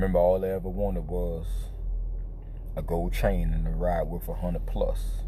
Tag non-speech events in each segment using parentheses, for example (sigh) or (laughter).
Remember, all I ever wanted was a gold chain and a ride worth a hundred plus.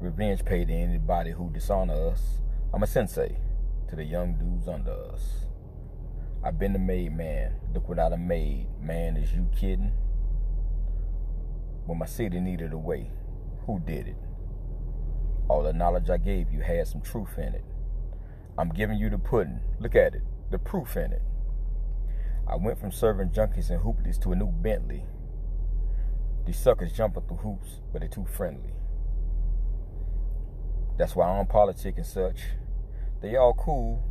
Revenge paid to anybody who dishonor us. I'm a sensei to the young dudes under us. I've been the made man. Look what I done made. Man, is you kidding? When my city needed a way, who did it? All the knowledge I gave you had some truth in it. I'm giving you the pudding. Look at it, the proof in it. I went from serving junkies and hoopies to a new Bentley. These suckers jumping through hoops, but they're too friendly. That's why I don't politic and such. They all cool,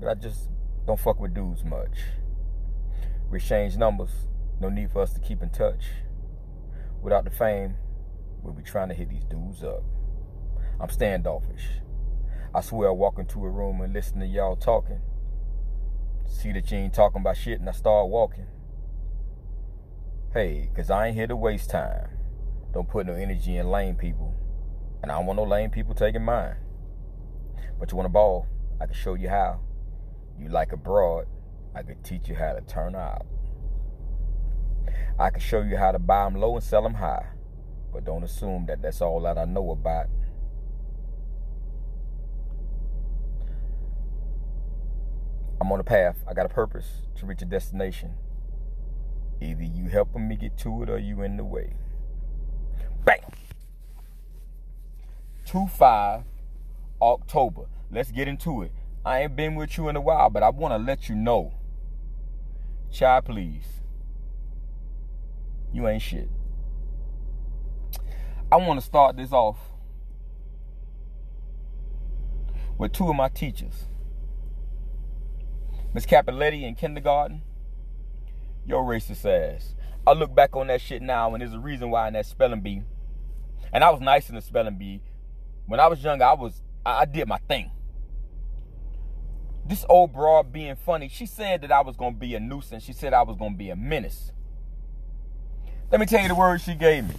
but I just don't fuck with dudes much. We exchange numbers, no need for us to keep in touch. Without the fame, we'll be trying to hit these dudes up. I'm standoffish. I swear I walk into a room and listen to y'all talking. See that you ain't talking about shit and I start walking. Hey, cause I ain't here to waste time. Don't put no energy in lame people. And I don't want no lame people taking mine. But you want a ball? I can show you how. You like a broad, I could teach you how to turn out. I can show you how to buy them low and sell them high. But don't assume that that's all that I know about. I'm on a path. I got a purpose to reach a destination. Either you helping me get to it or you in the way. Bam! 2 5 October. Let's get into it. I ain't been with you in a while, but I want to let you know. Child, please. You ain't shit. I want to start this off with two of my teachers. Miss Capiletti in kindergarten, your racist ass. I look back on that shit now, and there's a reason why in that spelling bee. And I was nice in the spelling bee. When I was young, I was I, I did my thing. This old broad being funny, she said that I was gonna be a nuisance. She said I was gonna be a menace. Let me tell you the words she gave me.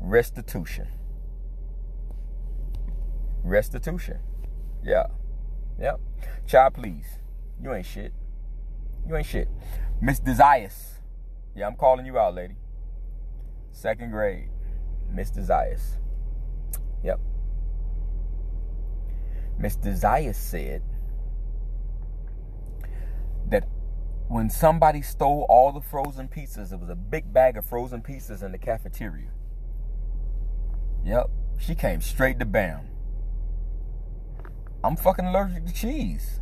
Restitution. Restitution. Yeah. Yep. Child, please. You ain't shit. You ain't shit. Miss Desires. Yeah, I'm calling you out, lady. Second grade. Miss Desires. Yep. Miss Desires said that when somebody stole all the frozen pizzas, it was a big bag of frozen pizzas in the cafeteria. Yep. She came straight to Bam. I'm fucking allergic to cheese.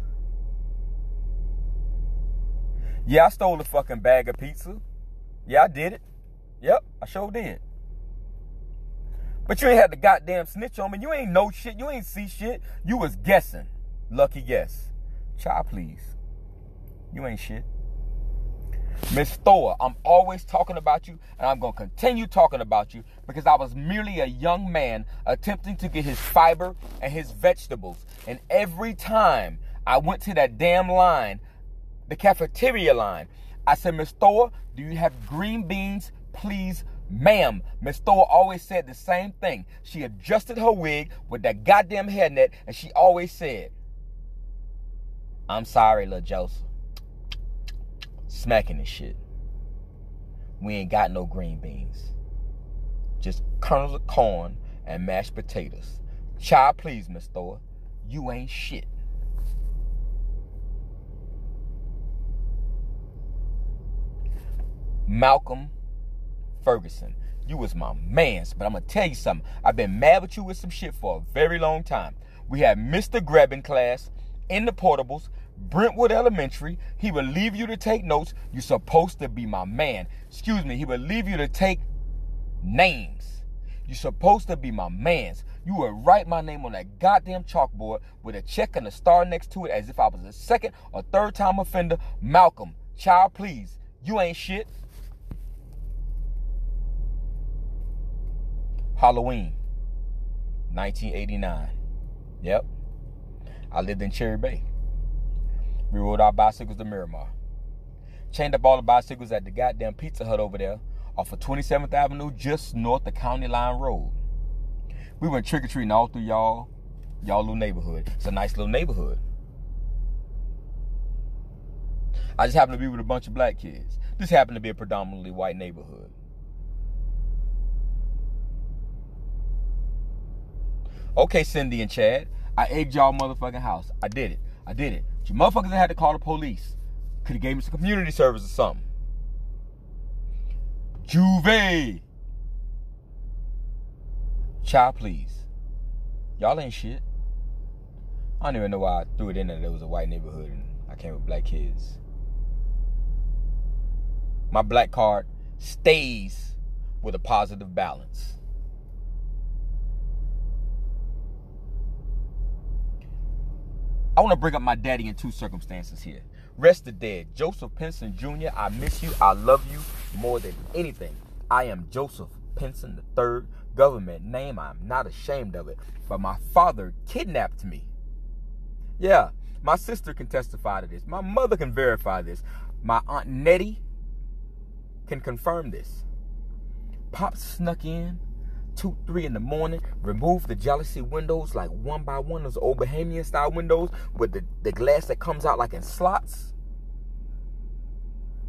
Yeah, I stole a fucking bag of pizza. Yeah, I did it. Yep, I sure did. But you ain't had the goddamn snitch on me. You ain't know shit. You ain't see shit. You was guessing. Lucky guess. Child, please. You ain't shit. Miss Thor, I'm always talking about you, and I'm going to continue talking about you because I was merely a young man attempting to get his fiber and his vegetables. And every time I went to that damn line, the cafeteria line, I said, Miss Thor, do you have green beans, please? Ma'am, Miss Thor always said the same thing. She adjusted her wig with that goddamn hairnet, and she always said, I'm sorry, little Joseph smacking this shit. We ain't got no green beans. Just kernels of corn and mashed potatoes. Child, please, Miss Thor. You ain't shit. Malcolm Ferguson. You was my mans, but I'm gonna tell you something. I've been mad with you with some shit for a very long time. We had Mr. Grabbing class in the portables. Brentwood Elementary. He will leave you to take notes. You're supposed to be my man. Excuse me. He will leave you to take names. You're supposed to be my man's. You will write my name on that goddamn chalkboard with a check and a star next to it as if I was a second or third time offender. Malcolm, child, please. You ain't shit. Halloween, 1989. Yep. I lived in Cherry Bay. We rode our bicycles to Miramar. Chained up all the bicycles at the goddamn Pizza Hut over there off of 27th Avenue, just north of County Line Road. We went trick or treating all through y'all, y'all little neighborhood. It's a nice little neighborhood. I just happened to be with a bunch of black kids. This happened to be a predominantly white neighborhood. Okay, Cindy and Chad, I egged y'all motherfucking house. I did it. I did it. You motherfuckers had to call the police. Could have gave me some community service or something. Juve. Child, please. Y'all ain't shit. I don't even know why I threw it in there. It was a white neighborhood and I came with black kids. My black card stays with a positive balance. I want to bring up my daddy in two circumstances here. Rest the dead. Joseph Pinson Jr., I miss you. I love you more than anything. I am Joseph Pinson III, government name. I'm not ashamed of it. But my father kidnapped me. Yeah, my sister can testify to this. My mother can verify this. My aunt Nettie can confirm this. Pop snuck in two, three in the morning, Remove the jalousie windows like one by one, those old Bahamian style windows with the, the glass that comes out like in slots.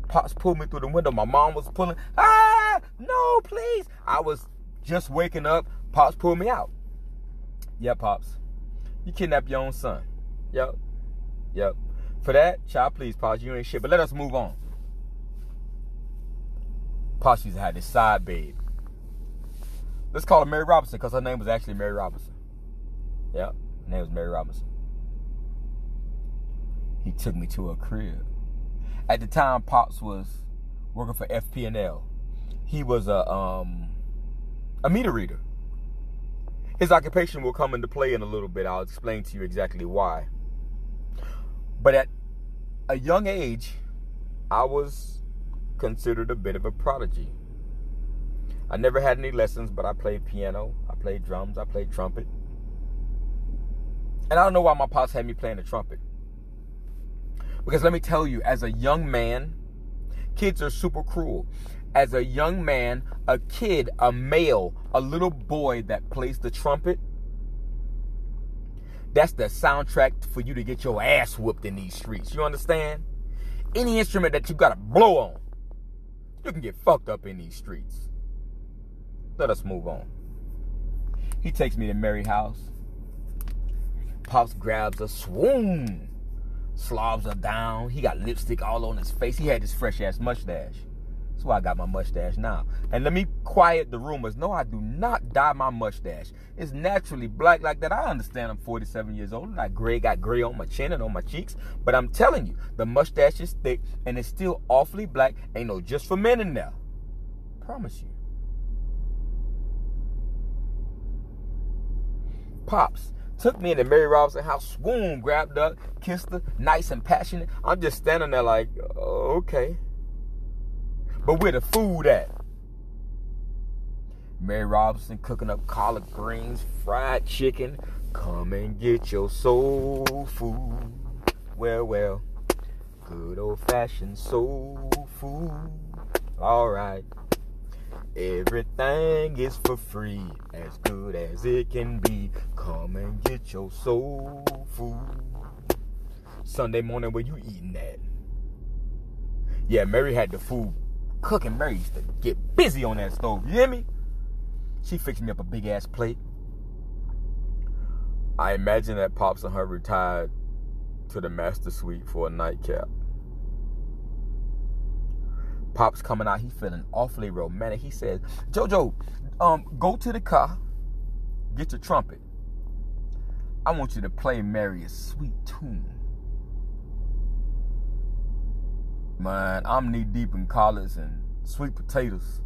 Pops pulled me through the window. My mom was pulling, ah, no, please. I was just waking up. Pops pulled me out. Yeah, Pops. You kidnapped your own son. Yep. Yep. For that, child, please, Pops, you ain't shit. But let us move on. Pops used to have this side babe. Let's call her Mary Robinson because her name was actually Mary Robinson. Yep, her name was Mary Robinson. He took me to a crib. At the time, Pops was working for FP&L. He was a um, a meter reader. His occupation will come into play in a little bit. I'll explain to you exactly why. But at a young age, I was considered a bit of a prodigy. I never had any lessons, but I played piano, I played drums, I played trumpet. And I don't know why my pops had me playing the trumpet. Because let me tell you, as a young man, kids are super cruel. As a young man, a kid, a male, a little boy that plays the trumpet, that's the soundtrack for you to get your ass whooped in these streets. You understand? Any instrument that you gotta blow on, you can get fucked up in these streets. Let us move on. He takes me to Mary house. Pops grabs a swoon, slobs her down. He got lipstick all on his face. He had this fresh ass mustache. That's why I got my mustache now. And let me quiet the rumors. No, I do not dye my mustache. It's naturally black like that. I understand I'm 47 years old and gray got gray on my chin and on my cheeks. But I'm telling you, the mustache is thick and it's still awfully black. Ain't no just for men in there. Promise you. Pops took me into Mary Robinson house, swoon, grabbed up, kissed her, nice and passionate. I'm just standing there like, uh, okay. But where the food at? Mary Robinson cooking up collard greens, fried chicken. Come and get your soul food. Well, well, good old fashioned soul food. All right. Everything is for free, as good as it can be. Come and get your soul food. Sunday morning, where you eating at? Yeah, Mary had the food cooking. Mary used to get busy on that stove. You hear me? She fixed me up a big ass plate. I imagine that Pops and her retired to the master suite for a nightcap. Pops coming out, he feeling awfully romantic. He says, Jojo, um, go to the car, get your trumpet. I want you to play Mary a sweet tune. Man, I'm knee deep in collards and sweet potatoes.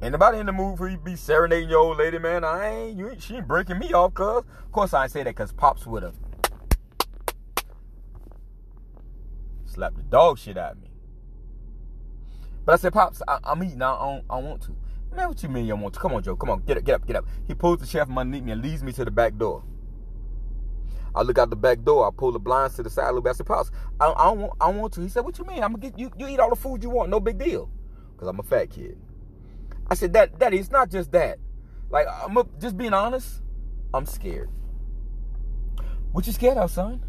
Anybody in the mood for you be serenading your old lady, man? I ain't, you ain't, she ain't breaking me off, cuz. Of course I ain't say that, cuz Pops would have slapped the dog shit out of me. But I said, Pops, I, am eating. I don't, I want to. What you mean you want to? Come on, Joe. Come on. Get up, get up, get up. He pulls the chair from underneath me and leads me to the back door. I look out the back door. I pull the blinds to the side a little bit. I said, Pops, I, I, don't want, I don't want to. He said, What you mean? I'm gonna get you. You eat all the food you want. No big deal. Cause I'm a fat kid. I said, That, Daddy, it's not just that. Like, I'm a, just being honest. I'm scared. What you scared of, son?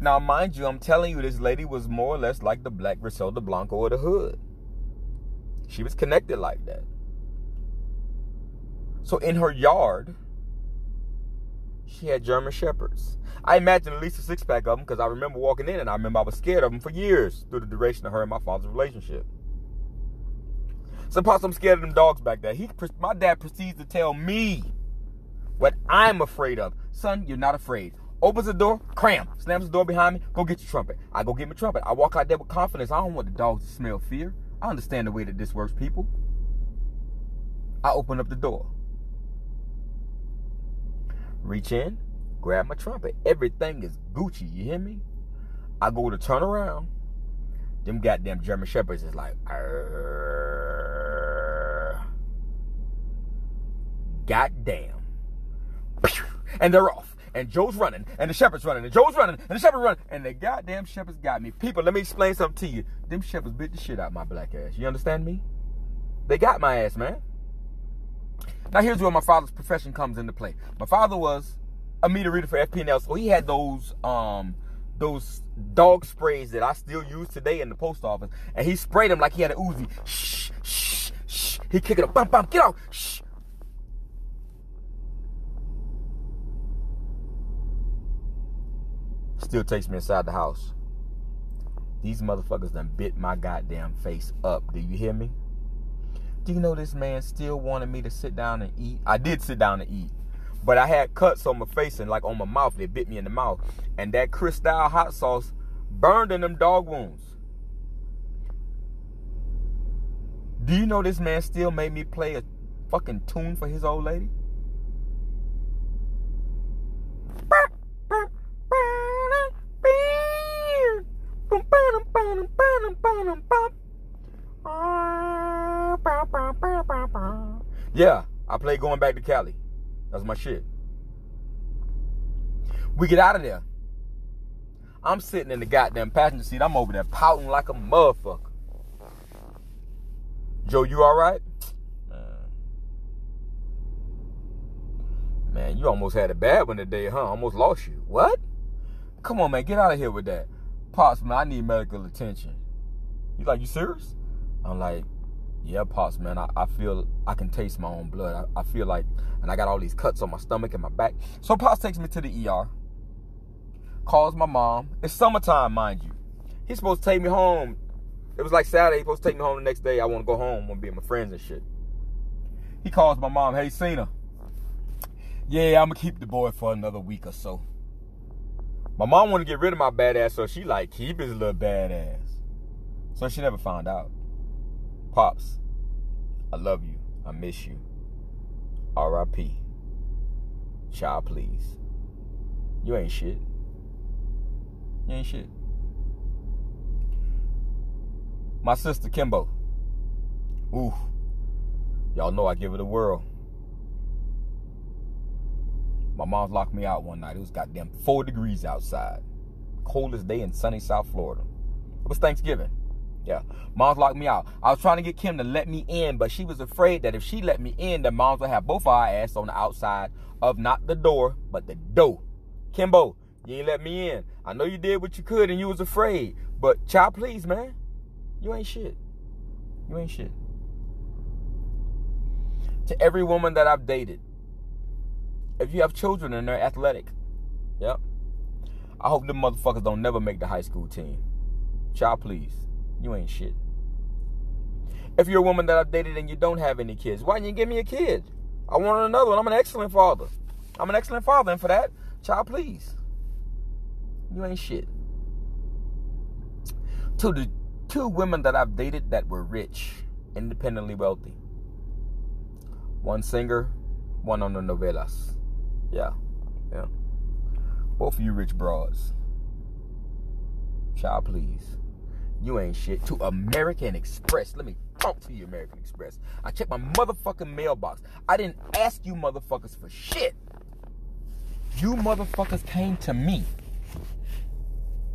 Now, mind you, I'm telling you, this lady was more or less like the black Griselda Blanco of the hood. She was connected like that. So in her yard, she had German Shepherds. I imagine at least a six pack of them because I remember walking in and I remember I was scared of them for years through the duration of her and my father's relationship. So, plus, I'm scared of them dogs back there. He, my dad proceeds to tell me what I'm afraid of. Son, you're not afraid. Opens the door, cram, slams the door behind me, go get your trumpet. I go get my trumpet. I walk out there with confidence. I don't want the dogs to smell fear. I understand the way that this works, people. I open up the door. Reach in, grab my trumpet. Everything is Gucci, you hear me? I go to turn around. Them goddamn German Shepherds is like, goddamn. (laughs) And they're off. And Joe's running. And the shepherd's running. And Joe's running. And the shepherd's running. And the goddamn shepherds got me. People, let me explain something to you. Them shepherds bit the shit out my black ass. You understand me? They got my ass, man. Now here's where my father's profession comes into play. My father was a meter reader for FP&L, so he had those um those dog sprays that I still use today in the post office, and he sprayed them like he had an Uzi. Shh, shh, shh. He kick it up, bum, bum, get out. Shh. Still takes me inside the house. These motherfuckers done bit my goddamn face up. Do you hear me? Do you know this man still wanted me to sit down and eat? I did sit down and eat. But I had cuts on my face and like on my mouth. They bit me in the mouth. And that Crystal hot sauce burned in them dog wounds. Do you know this man still made me play a fucking tune for his old lady? Yeah, I play going back to Cali. That's my shit. We get out of there. I'm sitting in the goddamn passenger seat. I'm over there pouting like a motherfucker. Joe, you all right? Man, you almost had a bad one today, huh? Almost lost you. What? Come on, man, get out of here with that. Pops, man, I need medical attention. You like, you serious? I'm like, yeah, Pops, man, I, I feel I can taste my own blood. I, I feel like, and I got all these cuts on my stomach and my back. So Pops takes me to the ER, calls my mom. It's summertime, mind you. He's supposed to take me home. It was like Saturday. He's supposed to take me home the next day. I want to go home. I want to be with my friends and shit. He calls my mom. Hey, Cena. Yeah, I'm to keep the boy for another week or so. My mom want to get rid of my badass, so she like, keep his little badass. So she never found out. Pops, I love you. I miss you. R.I.P. Child, please. You ain't shit. You ain't shit. My sister Kimbo. Ooh. Y'all know I give it a whirl. My mom locked me out one night. It was goddamn four degrees outside. Coldest day in sunny South Florida. It was Thanksgiving. Yeah. Mom's locked me out. I was trying to get Kim to let me in, but she was afraid that if she let me in, then moms would have both our ass on the outside of not the door, but the door. Kimbo, you ain't let me in. I know you did what you could and you was afraid. But child, please, man. You ain't shit. You ain't shit. To every woman that I've dated, if you have children and they're athletic, yep. I hope them motherfuckers don't never make the high school team. Child, please. You ain't shit. If you're a woman that I've dated and you don't have any kids, why didn't you give me a kid? I want another one. I'm an excellent father. I'm an excellent father, and for that, child, please. You ain't shit. To the two women that I've dated that were rich, independently wealthy. One singer, one on the novelas. Yeah, yeah. Both of you rich broads. Child, please. You ain't shit. To American Express. Let me talk to you, American Express. I checked my motherfucking mailbox. I didn't ask you motherfuckers for shit. You motherfuckers came to me,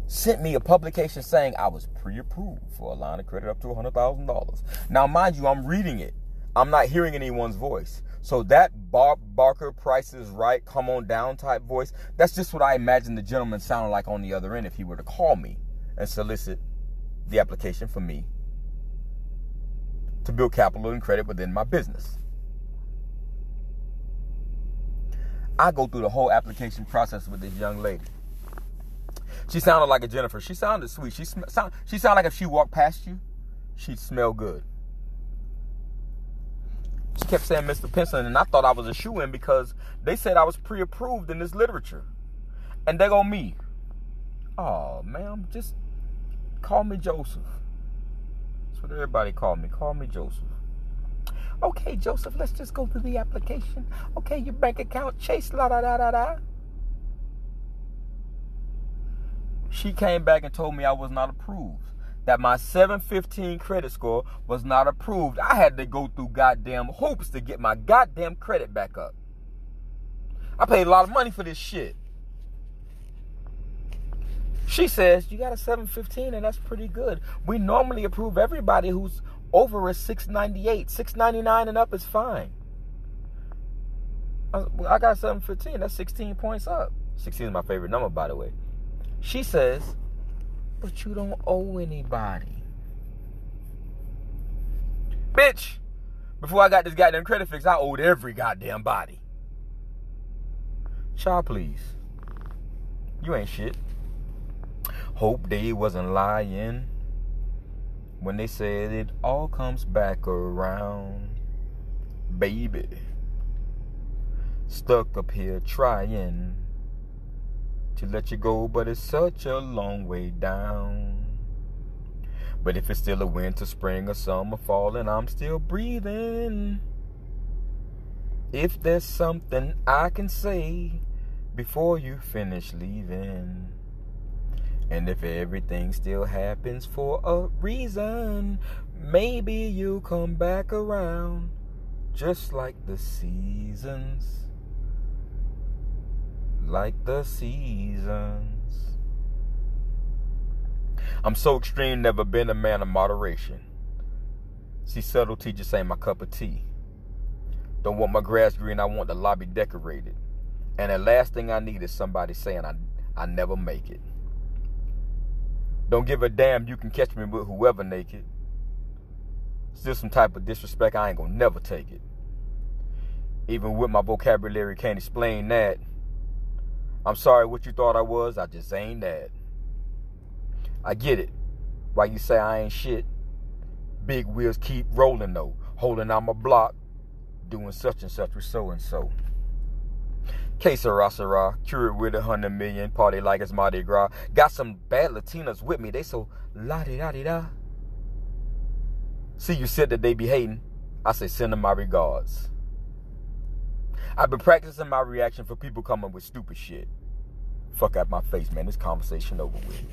sent me a publication saying I was pre approved for a line of credit up to $100,000. Now, mind you, I'm reading it. I'm not hearing anyone's voice. So that Bob Barker Price is right, come on down type voice, that's just what I imagine the gentleman sounded like on the other end if he were to call me and solicit the application for me to build capital and credit within my business. I go through the whole application process with this young lady. She sounded like a Jennifer. She sounded sweet. She sm- sound, she sounded like if she walked past you, she'd smell good. She kept saying Mr. Pinson, and I thought I was a shoe in because they said I was pre-approved in this literature. And they go me. Oh, ma'am, just call me Joseph. That's what everybody called me. Call me Joseph. Okay, Joseph, let's just go through the application. Okay, your bank account, Chase, la da da da da. She came back and told me I was not approved. That my 715 credit score was not approved. I had to go through goddamn hoops to get my goddamn credit back up. I paid a lot of money for this shit. She says, You got a 715 and that's pretty good. We normally approve everybody who's over a 698. 699 and up is fine. I got 715. That's 16 points up. 16 is my favorite number, by the way. She says, But you don't owe anybody. Bitch, before I got this goddamn credit fix, I owed every goddamn body. Child, please. You ain't shit. Hope they wasn't lying when they said it all comes back around. Baby, stuck up here trying to let you go, but it's such a long way down. But if it's still a winter, spring, or summer, fall, and I'm still breathing, if there's something I can say before you finish leaving. And if everything still happens for a reason, maybe you'll come back around just like the seasons. Like the seasons. I'm so extreme, never been a man of moderation. See, subtlety just ain't my cup of tea. Don't want my grass green, I want the lobby decorated. And the last thing I need is somebody saying I, I never make it. Don't give a damn, you can catch me with whoever naked. Still some type of disrespect, I ain't gonna never take it. Even with my vocabulary, can't explain that. I'm sorry what you thought I was, I just ain't that. I get it. Why you say I ain't shit? Big wheels keep rolling though, holding on my block, doing such and such with so and so. Que sera, sera. Cured with a hundred million. Party like it's Mardi Gras. Got some bad Latinas with me. They so la di da di da. See, you said that they be hating. I say send them my regards. I've been practicing my reaction for people coming with stupid shit. Fuck out my face, man. This conversation over with.